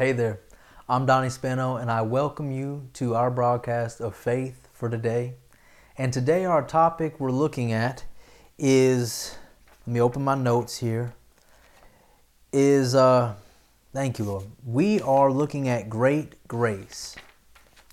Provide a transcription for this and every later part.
Hey there, I'm Donnie Spano, and I welcome you to our broadcast of faith for today. And today, our topic we're looking at is let me open my notes here. Is uh, thank you, Lord. We are looking at great grace,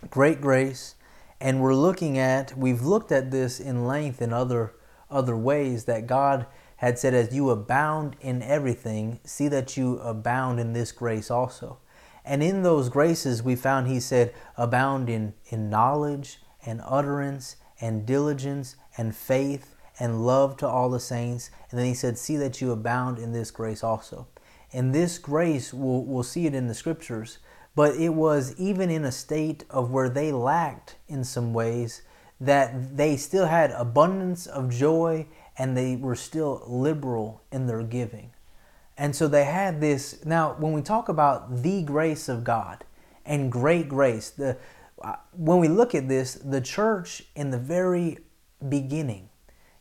great grace, and we're looking at we've looked at this in length in other other ways that God had said, as you abound in everything, see that you abound in this grace also. And in those graces, we found he said, abound in, in knowledge and utterance and diligence and faith and love to all the saints. And then he said, see that you abound in this grace also. And this grace, we'll, we'll see it in the scriptures, but it was even in a state of where they lacked in some ways, that they still had abundance of joy and they were still liberal in their giving. And so they had this. Now, when we talk about the grace of God and great grace, the uh, when we look at this, the church in the very beginning,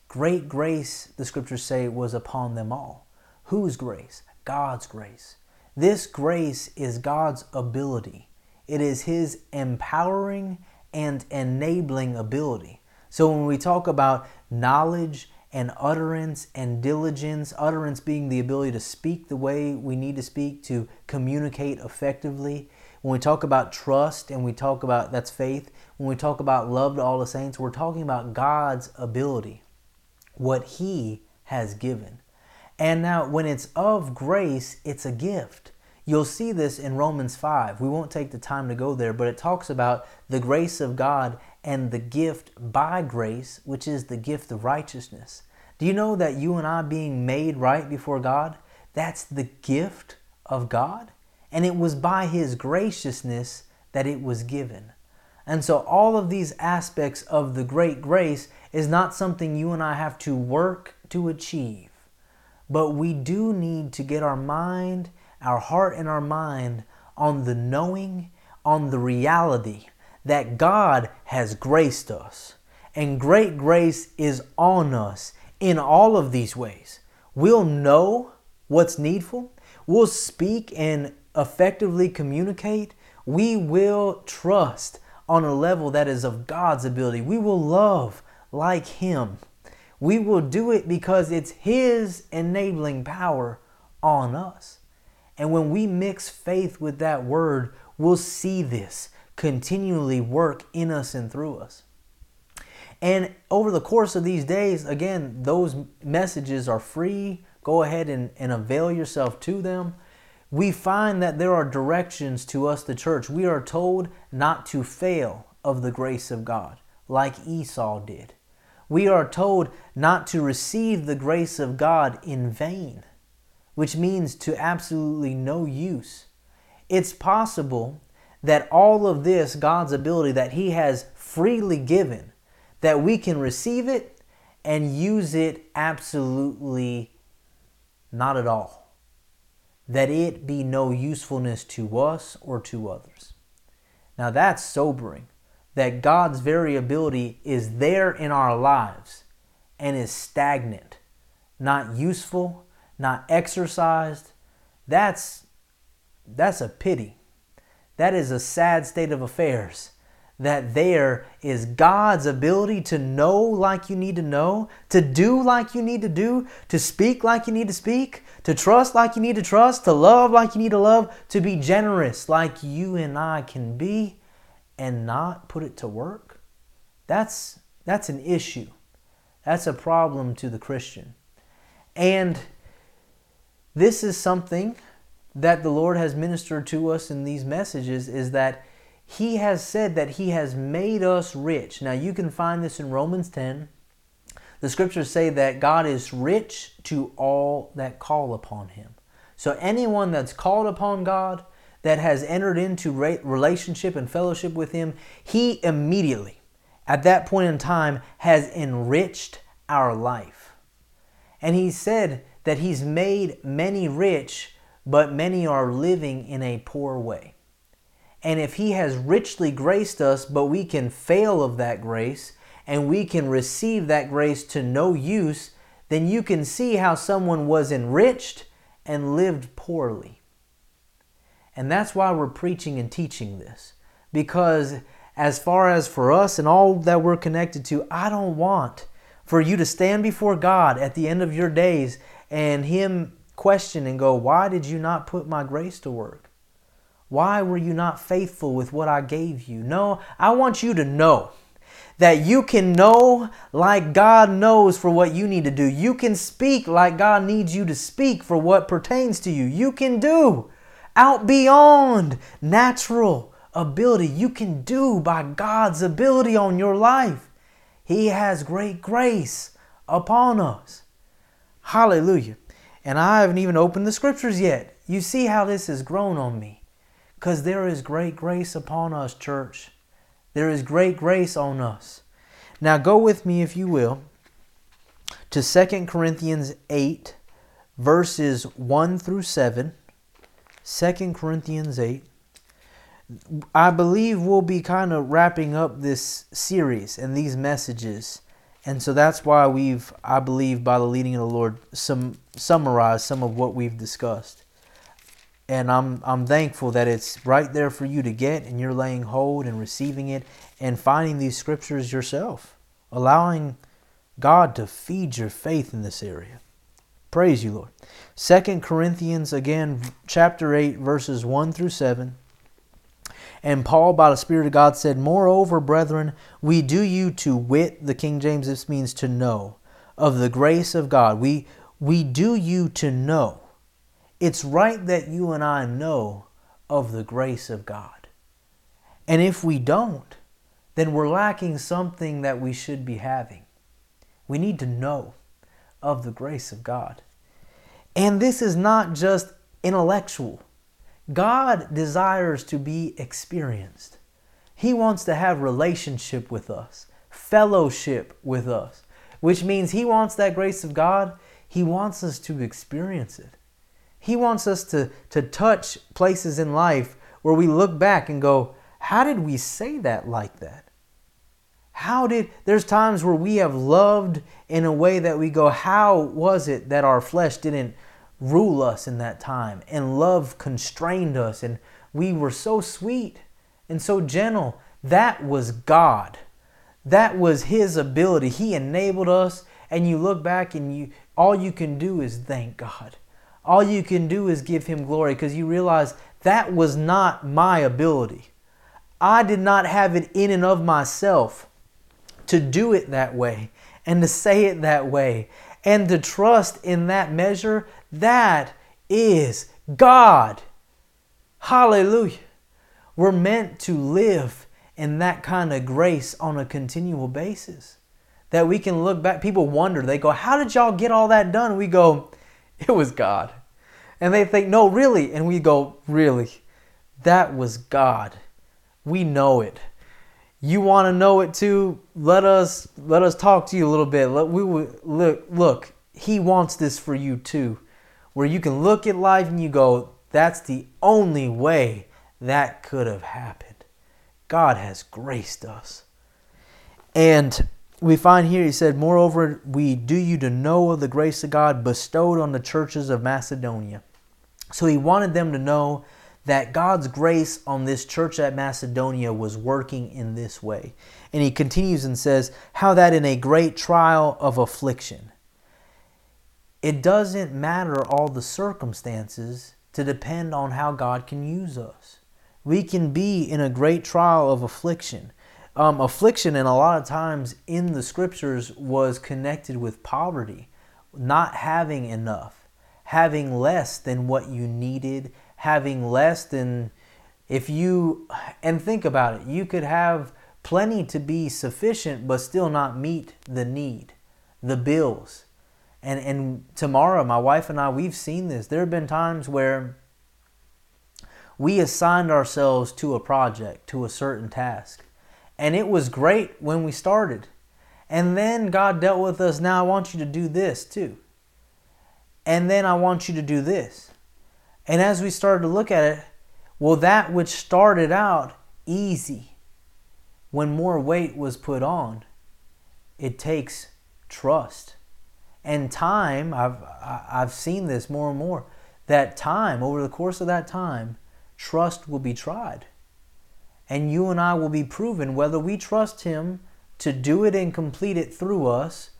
great grace, the scriptures say, was upon them all. Whose grace? God's grace. This grace is God's ability. It is His empowering and enabling ability. So when we talk about knowledge and utterance and diligence, utterance being the ability to speak the way we need to speak, to communicate effectively. When we talk about trust and we talk about that's faith, when we talk about love to all the saints, we're talking about God's ability, what He has given. And now, when it's of grace, it's a gift. You'll see this in Romans 5. We won't take the time to go there, but it talks about the grace of God and the gift by grace, which is the gift of righteousness. Do you know that you and I being made right before God, that's the gift of God? And it was by His graciousness that it was given. And so, all of these aspects of the great grace is not something you and I have to work to achieve. But we do need to get our mind, our heart, and our mind on the knowing, on the reality that God has graced us. And great grace is on us in all of these ways. We'll know what's needful, we'll speak and effectively communicate, we will trust on a level that is of God's ability. We will love like Him. We will do it because it's His enabling power on us. And when we mix faith with that word, we'll see this continually work in us and through us. And over the course of these days, again, those messages are free. Go ahead and, and avail yourself to them. We find that there are directions to us, the church. We are told not to fail of the grace of God, like Esau did. We are told not to receive the grace of God in vain, which means to absolutely no use. It's possible that all of this, God's ability that He has freely given, that we can receive it and use it absolutely not at all. That it be no usefulness to us or to others. Now that's sobering. That God's variability is there in our lives and is stagnant, not useful, not exercised. That's that's a pity. That is a sad state of affairs. That there is God's ability to know like you need to know, to do like you need to do, to speak like you need to speak, to trust like you need to trust, to love like you need to love, to be generous like you and I can be, and not put it to work. That's, that's an issue. That's a problem to the Christian. And this is something that the Lord has ministered to us in these messages is that He has said that He has made us rich. Now, you can find this in Romans 10. The scriptures say that God is rich to all that call upon Him. So, anyone that's called upon God, that has entered into relationship and fellowship with Him, He immediately, at that point in time, has enriched our life. And He said that He's made many rich but many are living in a poor way. And if He has richly graced us, but we can fail of that grace, and we can receive that grace to no use, then you can see how someone was enriched and lived poorly. And that's why we're preaching and teaching this. Because as far as for us and all that we're connected to, I don't want for you to stand before God at the end of your days and Him question and go, Why did you not put my grace to work? Why were you not faithful with what I gave you? No, I want you to know that you can know like God knows for what you need to do. You can speak like God needs you to speak for what pertains to you. You can do out beyond natural ability. You can do by God's ability on your life. He has great grace upon us. Hallelujah. And I haven't even opened the scriptures yet. You see how this has grown on me. Because there is great grace upon us, church. There is great grace on us. Now go with me, if you will, to 2 Corinthians 8, verses 1 through 7. 2 Corinthians 8. I believe we'll be kind of wrapping up this series and these messages. And so that's why we've, I believe, by the leading of the Lord, some summarized some of what we've discussed and I'm I'm thankful that it's right there for you to get and you're laying hold and receiving it and finding these scriptures yourself allowing God to feed your faith in this area. Praise you Lord. Second Corinthians again chapter 8 verses 1 through 7 and Paul by the spirit of God said moreover brethren we do you to wit the King James this means to know of the grace of God. We we do you to know it's right that you and I know of the grace of God. And if we don't, then we're lacking something that we should be having. We need to know of the grace of God. And this is not just intellectual. God desires to be experienced. He wants to have relationship with us, fellowship with us, which means he wants that grace of God. He wants us to experience it. He wants us to, to touch places in life where we look back and go, how did we say that like that? How did, there's times where we have loved in a way that we go, how was it that our flesh didn't rule us in that time and love constrained us and we were so sweet and so gentle? That was God. That was His ability. He enabled us, and you look back and you all you can do is thank God all you can do is give him glory because you realize that was not my ability. I did not have it in and of myself to do it that way and to say it that way and to trust in that measure. That is God. Hallelujah. We're meant to live in that kind of grace on a continual basis. That we can look back. People wonder, they go, How did y'all get all that done? We go, It was God. And they think, no, really. And we go, really? That was God. We know it. You want to know it too? Let us let us talk to you a little bit. Let, we look look. He wants this for you too, where you can look at life and you go, that's the only way that could have happened. God has graced us. And we find here, he said, Moreover, we do you to know of the grace of God bestowed on the churches of Macedonia. So he wanted them to know that God's grace on this church at Macedonia was working in this way. And he continues and says, How that in a great trial of affliction. It doesn't matter all the circumstances to depend on how God can use us. We can be in a great trial of affliction. Um, affliction, and a lot of times in the scriptures, was connected with poverty, not having enough having less than what you needed, having less than if you, and think about it, you could have plenty to be sufficient but still not meet the need, the bills. And, and tomorrow, my wife and I, we've seen this. There have been times where we assigned ourselves to a project, to a certain task. And it was great when we started. And then God dealt with us, now I want you to do this too and then I want you to do this. And as we started to look at it, well, that which started out easy, when more weight was put on, it takes trust. And time, I've, I've seen this more and more, that time, over the course of that time, trust will be tried. And you and I will be proven whether we trust Him to do it and complete it through us,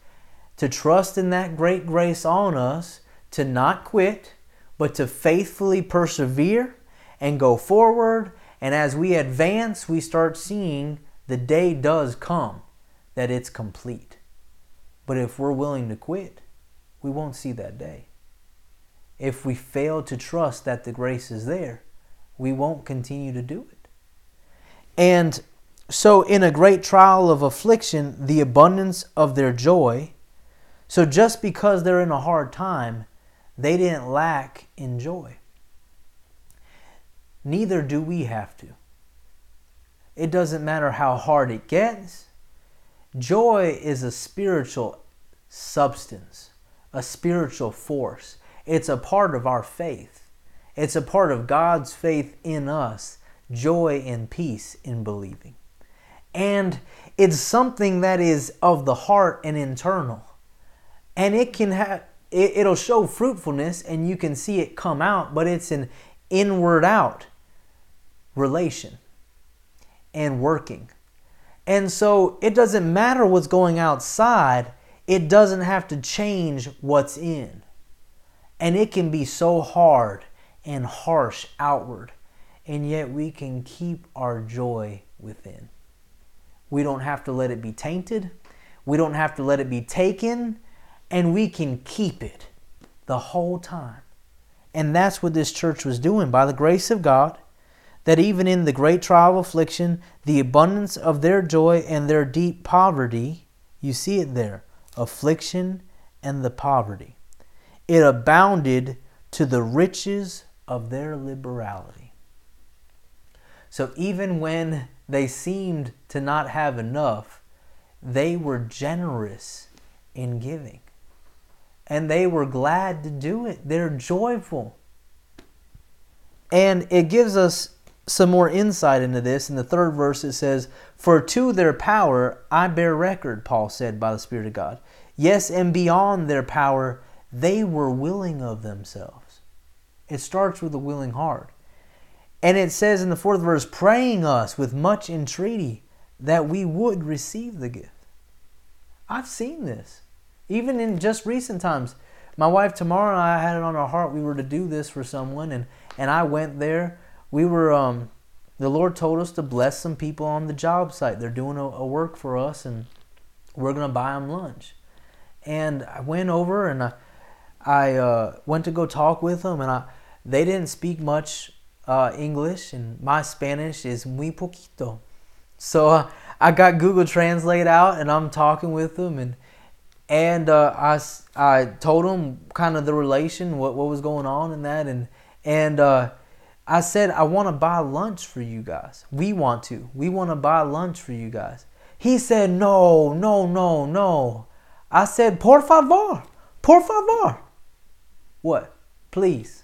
to trust in that great grace on us, to not quit, but to faithfully persevere and go forward. And as we advance, we start seeing the day does come that it's complete. But if we're willing to quit, we won't see that day. If we fail to trust that the grace is there, we won't continue to do it. And so, in a great trial of affliction, the abundance of their joy. So, just because they're in a hard time, they didn't lack in joy. Neither do we have to. It doesn't matter how hard it gets. Joy is a spiritual substance, a spiritual force. It's a part of our faith. It's a part of God's faith in us, joy and peace in believing. And it's something that is of the heart and internal. And it can have it, it'll show fruitfulness and you can see it come out, but it's an inward out relation and working. And so it doesn't matter what's going outside, it doesn't have to change what's in. And it can be so hard and harsh outward, and yet we can keep our joy within. We don't have to let it be tainted, we don't have to let it be taken, and we can keep it the whole time. And that's what this church was doing by the grace of God that even in the great trial of affliction, the abundance of their joy and their deep poverty, you see it there, affliction and the poverty, it abounded to the riches of their liberality. So even when they seemed to not have enough, they were generous in giving. And they were glad to do it. They're joyful. And it gives us some more insight into this. In the third verse, it says, For to their power I bear record, Paul said by the Spirit of God. Yes, and beyond their power, they were willing of themselves. It starts with a willing heart. And it says in the fourth verse, praying us with much entreaty that we would receive the gift. I've seen this. Even in just recent times. My wife Tamara and I had it on our heart we were to do this for someone, and, and I went there we were um, the Lord told us to bless some people on the job site. They're doing a, a work for us, and we're gonna buy them lunch. And I went over and I, I uh, went to go talk with them, and I they didn't speak much uh, English, and my Spanish is muy poquito. So uh, I got Google Translate out, and I'm talking with them, and and uh, I I told them kind of the relation, what what was going on in that, and and uh, I said, I want to buy lunch for you guys. We want to. We want to buy lunch for you guys. He said, No, no, no, no. I said, Por favor. Por favor. What? Please.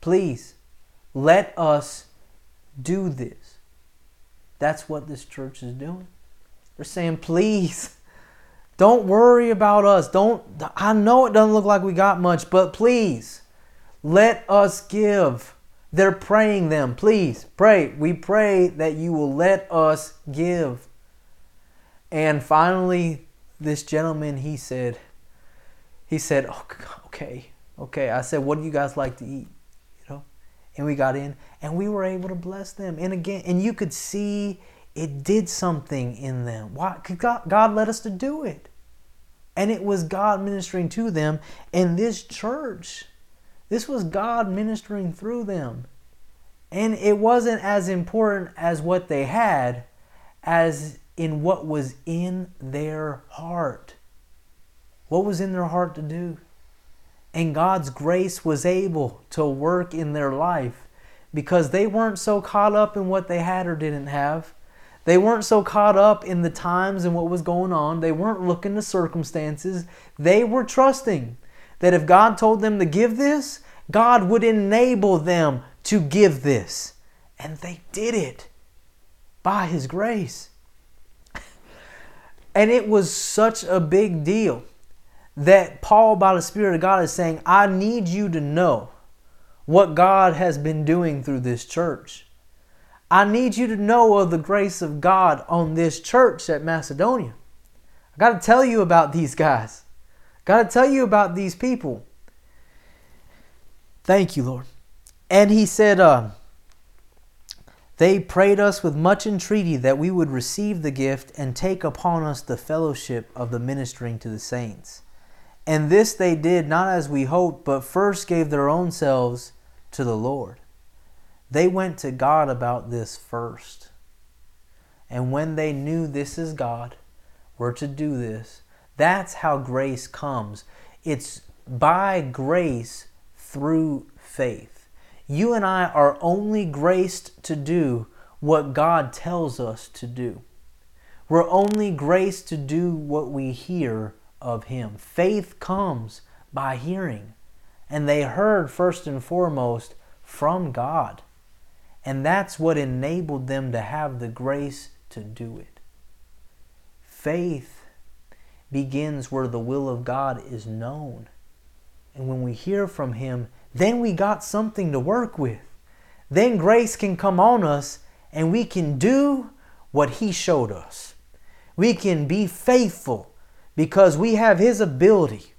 Please. Let us do this. That's what this church is doing. They're saying, Please. Don't worry about us. Don't I know it doesn't look like we got much, but please let us give. They're praying them, please pray. We pray that you will let us give. And finally, this gentleman, he said, he said, oh, okay, okay. I said, what do you guys like to eat? And we got in and we were able to bless them. And again, and you could see it did something in them. Why? God, God led us to do it. And it was God ministering to them. And this church, this was God ministering through them. And it wasn't as important as what they had as in what was in their heart. What was in their heart to do? And God's grace was able to work in their life because they weren't so caught up in what they had or didn't have. They weren't so caught up in the times and what was going on. They weren't looking to circumstances. They were trusting that if God told them to give this, God would enable them to give this. And they did it by His grace. And it was such a big deal that Paul, by the Spirit of God, is saying, I need you to know what God has been doing through this church. I need you to know of the grace of God on this church at Macedonia. I got to tell you about these guys. Got to tell you about these people. Thank you, Lord. And he said, uh, They prayed us with much entreaty that we would receive the gift and take upon us the fellowship of the ministering to the saints. And this they did not as we hoped, but first gave their own selves to the Lord. They went to God about this first. And when they knew this is God, we're to do this, that's how grace comes. It's by grace through faith. You and I are only graced to do what God tells us to do. We're only graced to do what we hear of Him. Faith comes by hearing. And they heard first and foremost from God. And that's what enabled them to have the grace to do it. Faith begins where the will of God is known. And when we hear from Him, then we got something to work with. Then grace can come on us and we can do what He showed us. We can be faithful because we have His ability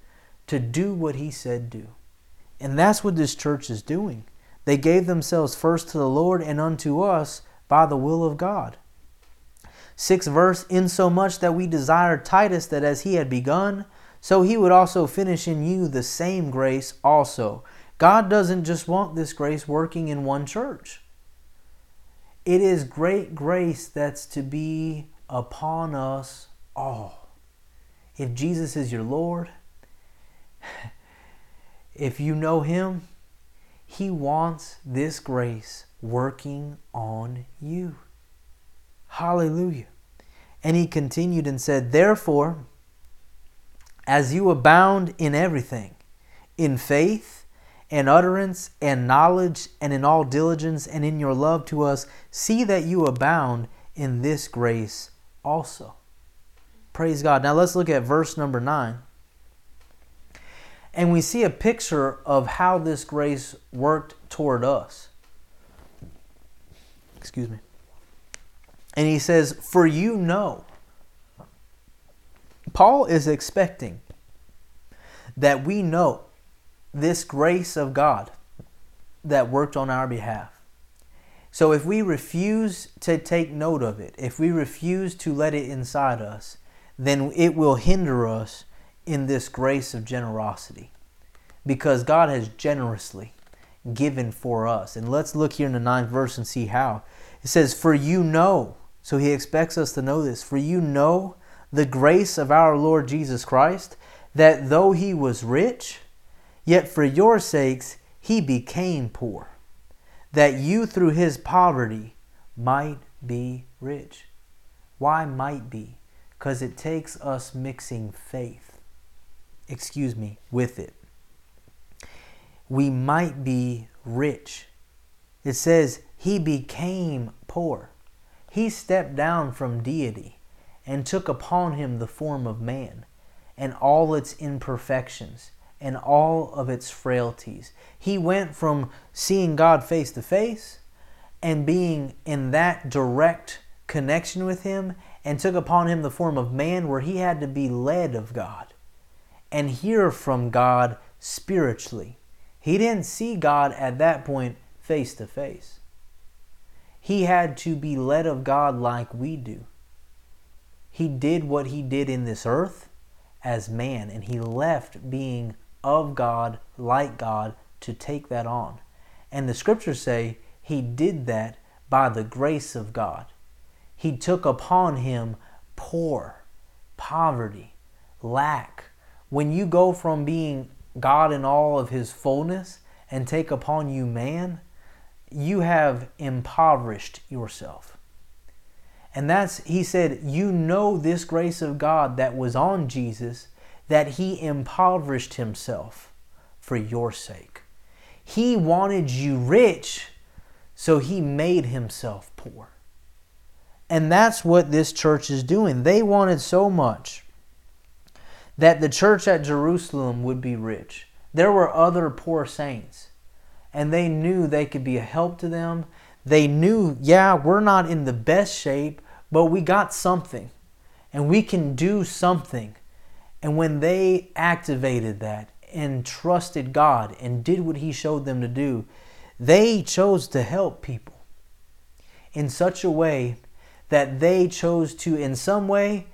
to do what He said do. And that's what this church is doing. They gave themselves first to the Lord and unto us by the will of God. Sixth verse, insomuch that we desire Titus that as he had begun, so he would also finish in you the same grace also. God doesn't just want this grace working in one church. It is great grace that's to be upon us all. If Jesus is your Lord, if you know Him, He wants this grace working on you. Hallelujah. And He continued and said, Therefore, as you abound in everything, in faith, and utterance, and knowledge, and in all diligence, and in your love to us, see that you abound in this grace also. Praise God. Now let's look at verse number 9. And we see a picture of how this grace worked toward us. Excuse me. And he says, For you know. Paul is expecting that we know this grace of God that worked on our behalf. So if we refuse to take note of it, if we refuse to let it inside us, then it will hinder us in this grace of generosity because God has generously given for us. And let's look here in the ninth verse and see how. It says, For you know, so he expects us to know this, for you know the grace of our Lord Jesus Christ, that though he was rich, yet for your sakes he became poor, that you through his poverty might be rich. Why might be? Because it takes us mixing faith, excuse me, with it. We might be rich. It says he became poor. He stepped down from deity and took upon him the form of man and all its imperfections and all of its frailties. He went from seeing God face to face and being in that direct connection with Him and took upon him the form of man, where he had to be led of God and hear from God spiritually. He didn't see God at that point face to face. He had to be led of God like we do. He did what he did in this earth as man, and he left being of God, like God, to take that on. And the scriptures say he did that by the grace of God. He took upon him poor, poverty, lack. When you go from being God in all of his fullness and take upon you man, you have impoverished yourself. And that's, he said, you know this grace of God that was on Jesus, that he impoverished himself for your sake. He wanted you rich, so he made himself poor. And that's what this church is doing. They wanted so much that the church at Jerusalem would be rich. There were other poor saints. and they knew they could be a help to them. They knew, yeah, we're not in the best shape, but we got something and we can do something. And when they activated that and trusted God and did what He showed them to do, they chose to help people in such a way that they chose to, in some way,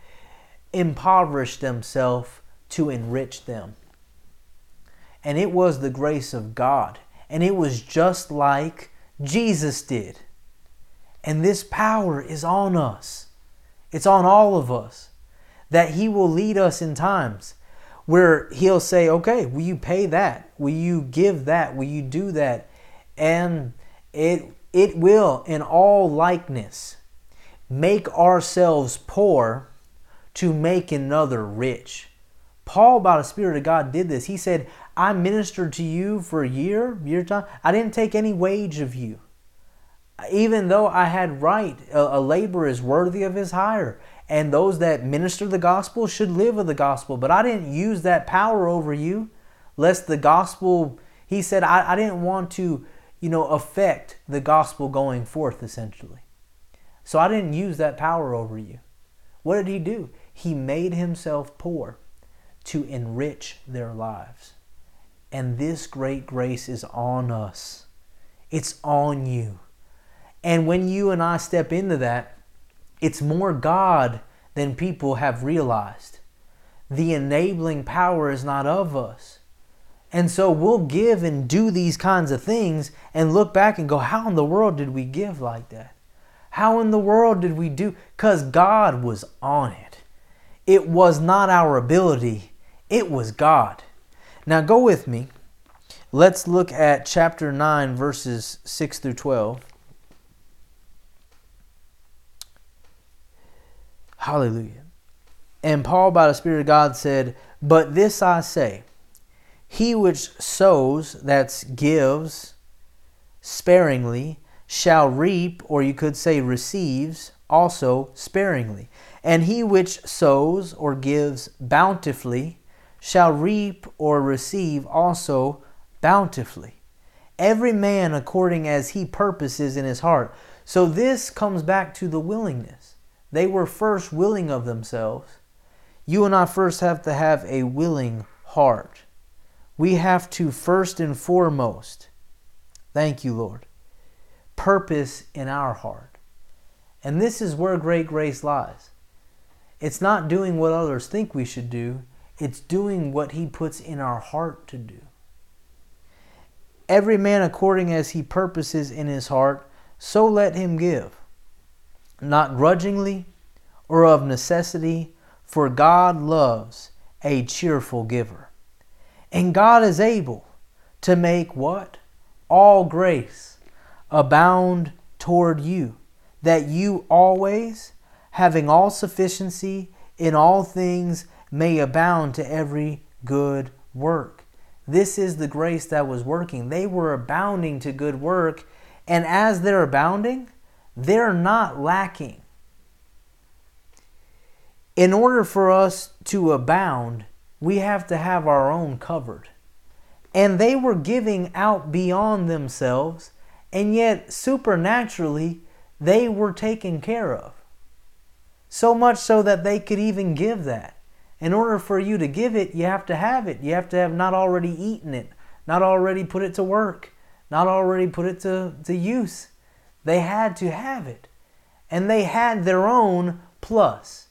impoverish themselves to enrich them. And it was the grace of God. And it was just like Jesus did. And this power is on us, it's on all of us. That He will lead us in times where He'll say, Okay, will you pay that? Will you give that? Will you do that? And it, it will, in all likeness, make ourselves poor to make another rich. Paul, by the Spirit of God, did this. He said, I ministered to you for a year, year time. I didn't take any wage of you. Even though I had right, a, a laborer is worthy of his hire. And those that minister the gospel should live of the gospel. But I didn't use that power over you, lest the gospel, he said, I, I didn't want to, you know, affect the gospel going forth, essentially. So I didn't use that power over you. What did he do? He made himself poor to enrich their lives. And this great grace is on us. It's on you. And when you and I step into that, it's more God than people have realized. The enabling power is not of us. And so we'll give and do these kinds of things and look back and go, How in the world did we give like that? How in the world did we do? Because God was on it. It was not our ability, it was God. Now go with me. Let's look at chapter 9, verses 6 through 12. Hallelujah. And Paul, by the Spirit of God, said, But this I say, he which sows, that's gives, sparingly, shall reap, or you could say receives, also sparingly. And he which sows or gives bountifully shall reap or receive also bountifully. Every man according as he purposes in his heart. So this comes back to the willingness. They were first willing of themselves. You and I first have to have a willing heart. We have to first and foremost, thank you, Lord, purpose in our heart. And this is where great grace lies. It's not doing what others think we should do, it's doing what He puts in our heart to do. Every man according as he purposes in his heart, so let him give, not grudgingly or of necessity, for God loves a cheerful giver. And God is able to make what? All grace abound toward you, that you always, having all sufficiency in all things, may abound to every good work. This is the grace that was working. They were abounding to good work, and as they're abounding, they're not lacking. In order for us to abound, we have to have our own covered. And they were giving out beyond themselves, and yet supernaturally, they were taken care of. So much so that they could even give that. In order for you to give it, you have to have it. You have to have not already eaten it, not already put it to work, not already put it to, to use. They had to have it. And they had their own plus,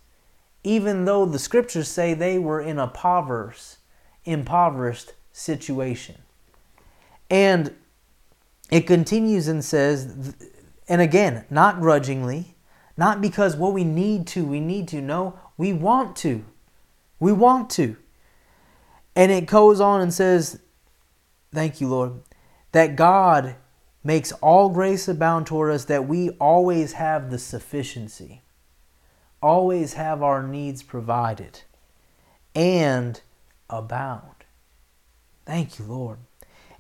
even though the scriptures say they were in a impoverished, impoverished situation. And it continues and says, and again, not grudgingly, not because, well, we need to, we need to. No, we want to. We want to. And it goes on and says, Thank you, Lord, that God makes all grace abound toward us, that we always have the sufficiency, always have our needs provided, and abound. Thank you, Lord.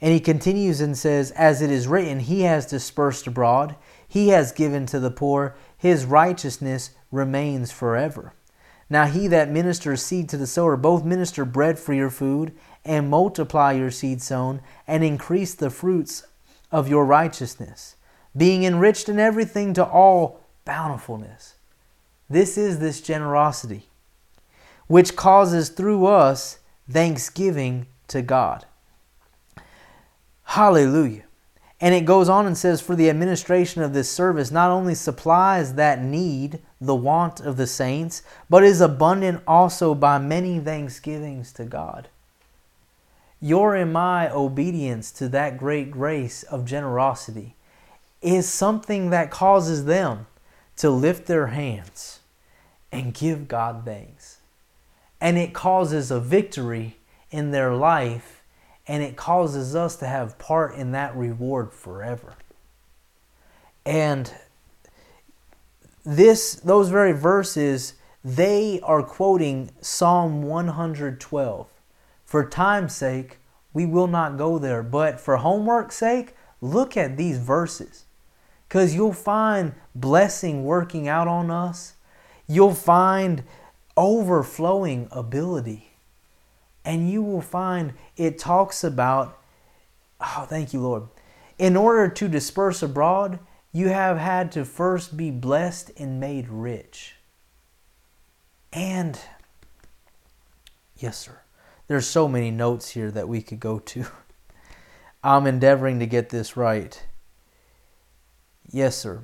And he continues and says, As it is written, He has dispersed abroad, He has given to the poor, his righteousness remains forever. Now he that ministers seed to the sower, both minister bread for your food, and multiply your seed sown, and increase the fruits of your righteousness, being enriched in everything to all bountifulness. This is this generosity, which causes through us thanksgiving to God. Hallelujah. And it goes on and says, For the administration of this service not only supplies that need, the want of the saints, but is abundant also by many thanksgivings to God. Your and my obedience to that great grace of generosity is something that causes them to lift their hands and give God thanks. And it causes a victory in their life and it causes us to have part in that reward forever. And this those very verses they are quoting Psalm 112. For time's sake, we will not go there, but for homework's sake, look at these verses. Cuz you'll find blessing working out on us. You'll find overflowing ability and you will find it talks about, oh, thank you, Lord. In order to disperse abroad, you have had to first be blessed and made rich. And, yes, sir, there's so many notes here that we could go to. I'm endeavoring to get this right. Yes, sir.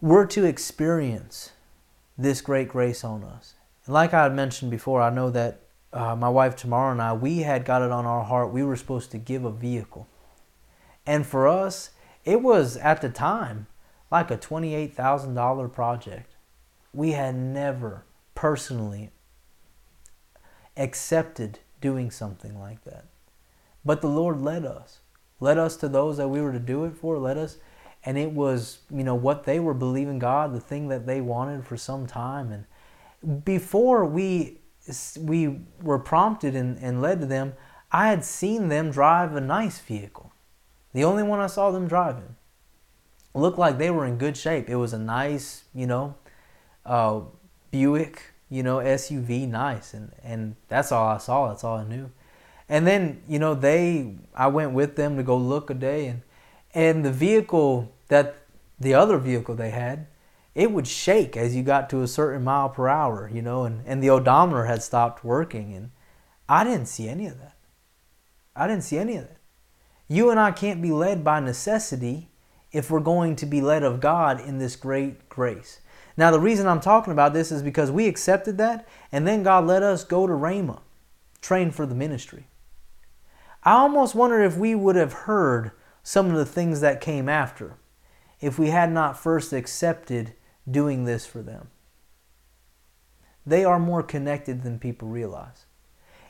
We're to experience this great grace on us. And like I had mentioned before, I know that uh, my wife Tamara and I, we had got it on our heart. We were supposed to give a vehicle. And for us, it was at the time like a $28,000 project. We had never personally accepted doing something like that. But the Lord led us. Led us to those that we were to do it for, led us. And it was, you know, what they were believing God, the thing that they wanted for some time. And before we we were prompted and, and led to them, I had seen them drive a nice vehicle. The only one I saw them driving. looked like they were in good shape. It was a nice, you know, uh, Buick, you know, SUV, nice. And, and that's all I saw. That's all I knew. And then, you know, they, I went with them to go look a day. And, and the vehicle that, the other vehicle they had, it would shake as you got to a certain mile per hour, you know, and, and the odometer had stopped working. And I didn't see any of that. I didn't see any of that. You and I can't be led by necessity if we're going to be led of God in this great grace. Now, the reason I'm talking about this is because we accepted that, and then God let us go to Rhema, train for the ministry. I almost wonder if we would have heard some of the things that came after if we had not first accepted doing this for them. They are more connected than people realize.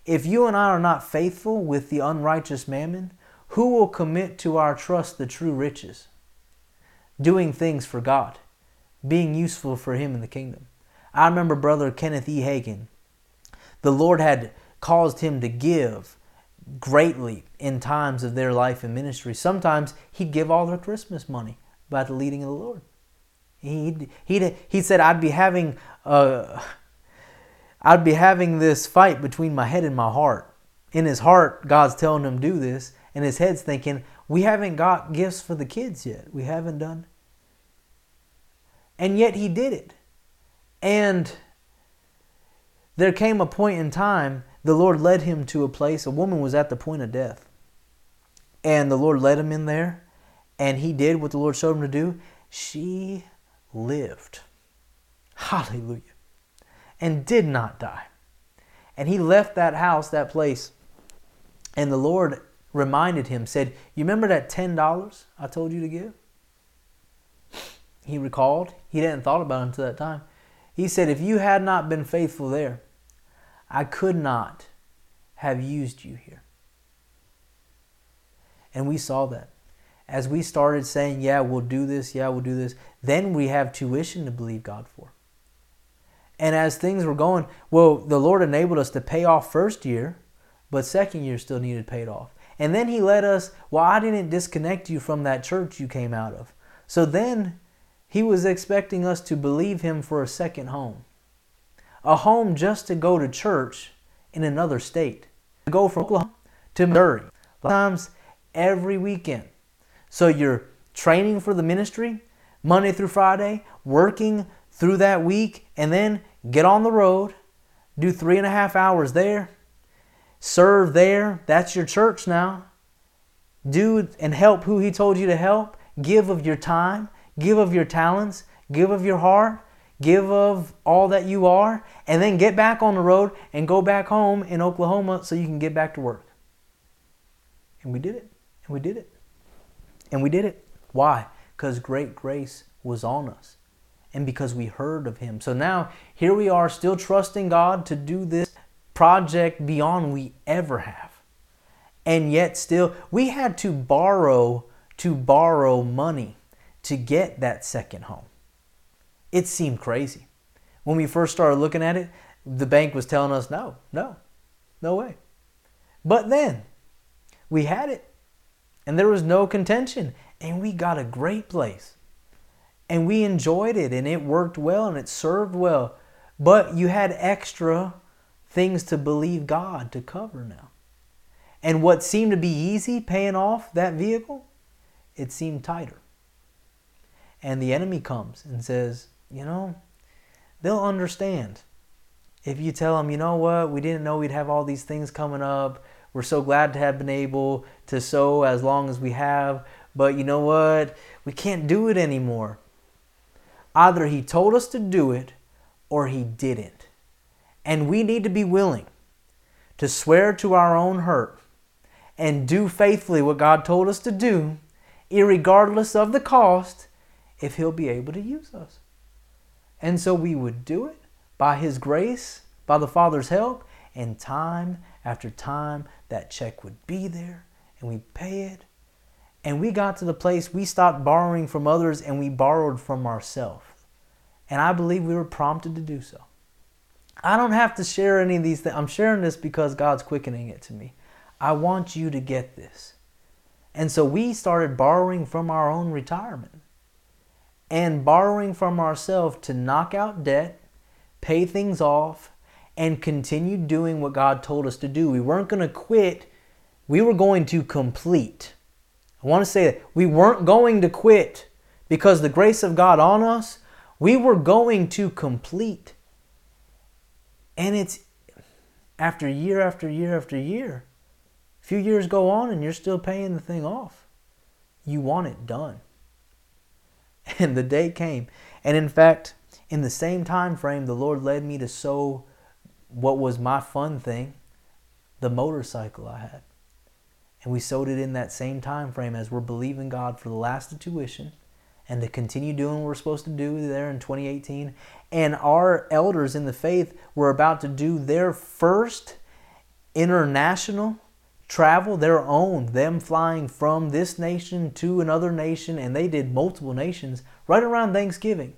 If you and I are not faithful with the unrighteous mammon, who will commit to our trust the true riches? Doing things for God, being useful for Him in the kingdom. I remember Brother Kenneth E. Hagin. The Lord had caused him to give greatly in times of their life and ministry. Sometimes he'd give all their Christmas money by the leading of the Lord. He he he said I'd be having uh, I'd be having this fight between my head and my heart. In his heart, God's telling him do this, and his head's thinking, "We haven't got gifts for the kids yet. We haven't done." And yet he did it. And there came a point in time the Lord led him to a place. A woman was at the point of death. And the Lord led him in there, and he did what the Lord showed him to do. She lived. Hallelujah. And did not die. And he left that house, that place, and the Lord reminded him, said, You remember that $10 I told you to give? He recalled. He hadn't thought about it until that time. He said, If you had not been faithful there, I could not have used you here. And we saw that as we started saying, yeah, we'll do this, yeah, we'll do this, then we have tuition to believe God for. And as things were going, well, the Lord enabled us to pay off first year, but second year still needed paid off. And then He let us, well, I didn't disconnect you from that church you came out of. So then He was expecting us to believe Him for a second home. A home just to go to church in another state. To go from Oklahoma to Missouri. Sometimes every weekend. So you're training for the ministry Monday through Friday, working through that week, and then get on the road, do three and a half hours there, serve there. That's your church now. Do and help who He told you to help. Give of your time, give of your talents, give of your heart, give of all that you are, and then get back on the road and go back home in Oklahoma so you can get back to work. And we did it. And we did it. And we did it. Why? Because great grace was on us. And because we heard of him. So now here we are still trusting God to do this project beyond we ever have. And yet still we had to borrow to borrow money to get that second home. It seemed crazy. When we first started looking at it, the bank was telling us no, no, no way. But then we had it and there was no contention and we got a great place and we enjoyed it and it worked well and it served well. But you had extra things to believe God to cover now. And what seemed to be easy paying off that vehicle, it seemed tighter. And the enemy comes and says, you know, they'll understand. If you tell them, you know what, we didn't know we'd have all these things coming up. We're so glad to have been able to sow as long as we have. But you know what? We can't do it anymore. Either he told us to do it or he didn't. And we need to be willing to swear to our own hurt and do faithfully what God told us to do, regardless of the cost, if he'll be able to use us. And so we would do it by his grace, by the Father's help, and time after time that check would be there and we pay it and we got to the place we stopped borrowing from others and we borrowed from ourselves. And I believe we were prompted to do so. I don't have to share any of these things. I'm sharing this because God's quickening it to me. I want you to get this. And so we started borrowing from our own retirement and borrowing from ourselves to knock out debt, pay things off, and continue doing what God told us to do. We weren't going to quit, we were going to complete. I want to say that we weren't going to quit because the grace of God on us, we were going to complete. And it's after year after year after year. A few years go on and you're still paying the thing off. You want it done. And the day came. And in fact, in the same time frame, the Lord led me to sow what was my fun thing, the motorcycle I had and we sowed it in that same time frame as we're believing God for the last of tuition and to continue doing what we're supposed to do there in 2018. And our elders in the faith were about to do their first international travel, their own, them flying from this nation to another nation, and they did multiple nations right around Thanksgiving.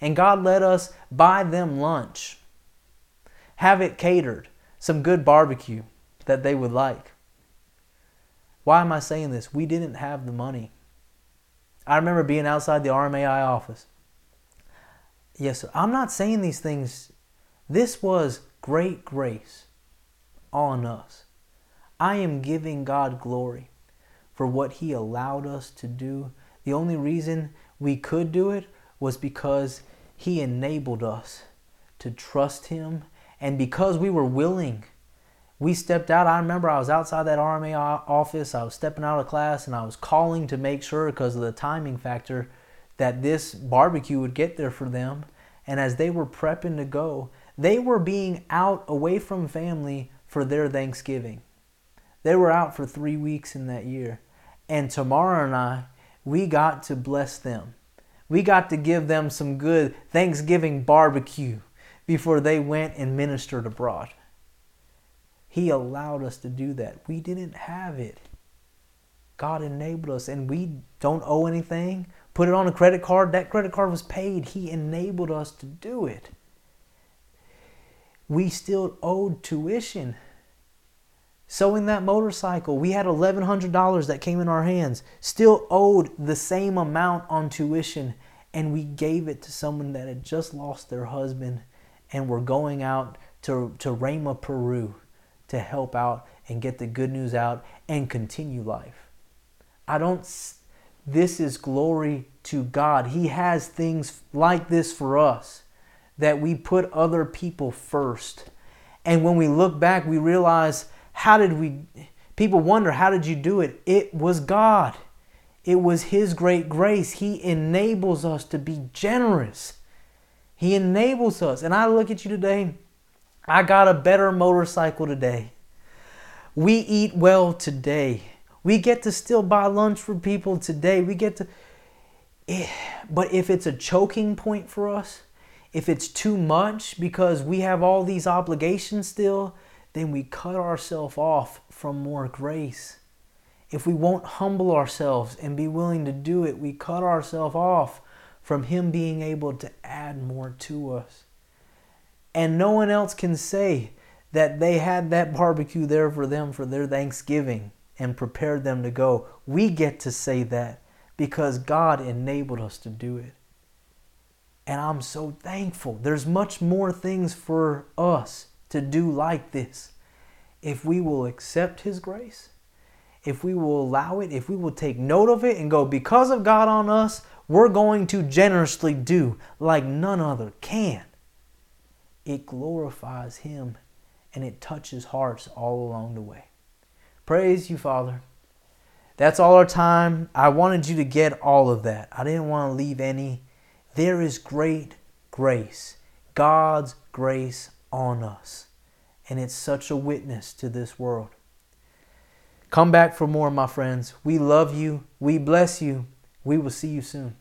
And God let us buy them lunch, have it catered, some good barbecue that they would like. Why am I saying this? We didn't have the money. I remember being outside the RMAI office. Yes, sir. I'm not saying these things. This was great grace on us. I am giving God glory for what He allowed us to do. The only reason we could do it was because He enabled us to trust Him and because we were willing we stepped out. I remember I was outside that RMA office. I was stepping out of class and I was calling to make sure, because of the timing factor, that this barbecue would get there for them. And as they were prepping to go, they were being out away from family for their Thanksgiving. They were out for three weeks in that year. And Tamara and I, we got to bless them. We got to give them some good Thanksgiving barbecue before they went and ministered abroad. He allowed us to do that. We didn't have it. God enabled us, and we don't owe anything. Put it on a credit card. That credit card was paid. He enabled us to do it. We still owed tuition. So, in that motorcycle, we had $1,100 that came in our hands, still owed the same amount on tuition, and we gave it to someone that had just lost their husband and were going out to, to Rama, Peru to help out and get the good news out and continue life. I don't this is glory to God. He has things like this for us that we put other people first. And when we look back, we realize how did we people wonder how did you do it? It was God. It was his great grace. He enables us to be generous. He enables us. And I look at you today, I got a better motorcycle today. We eat well today. We get to still buy lunch for people today. We get to. Eh, but if it's a choking point for us, if it's too much because we have all these obligations still, then we cut ourselves off from more grace. If we won't humble ourselves and be willing to do it, we cut ourselves off from Him being able to add more to us. And no one else can say that they had that barbecue there for them for their Thanksgiving and prepared them to go. We get to say that because God enabled us to do it. And I'm so thankful. There's much more things for us to do like this. If we will accept His grace, if we will allow it, if we will take note of it and go, because of God on us, we're going to generously do like none other can. It glorifies Him and it touches hearts all along the way. Praise you, Father. That's all our time. I wanted you to get all of that. I didn't want to leave any. There is great grace, God's grace on us. And it's such a witness to this world. Come back for more, my friends. We love you. We bless you. We will see you soon.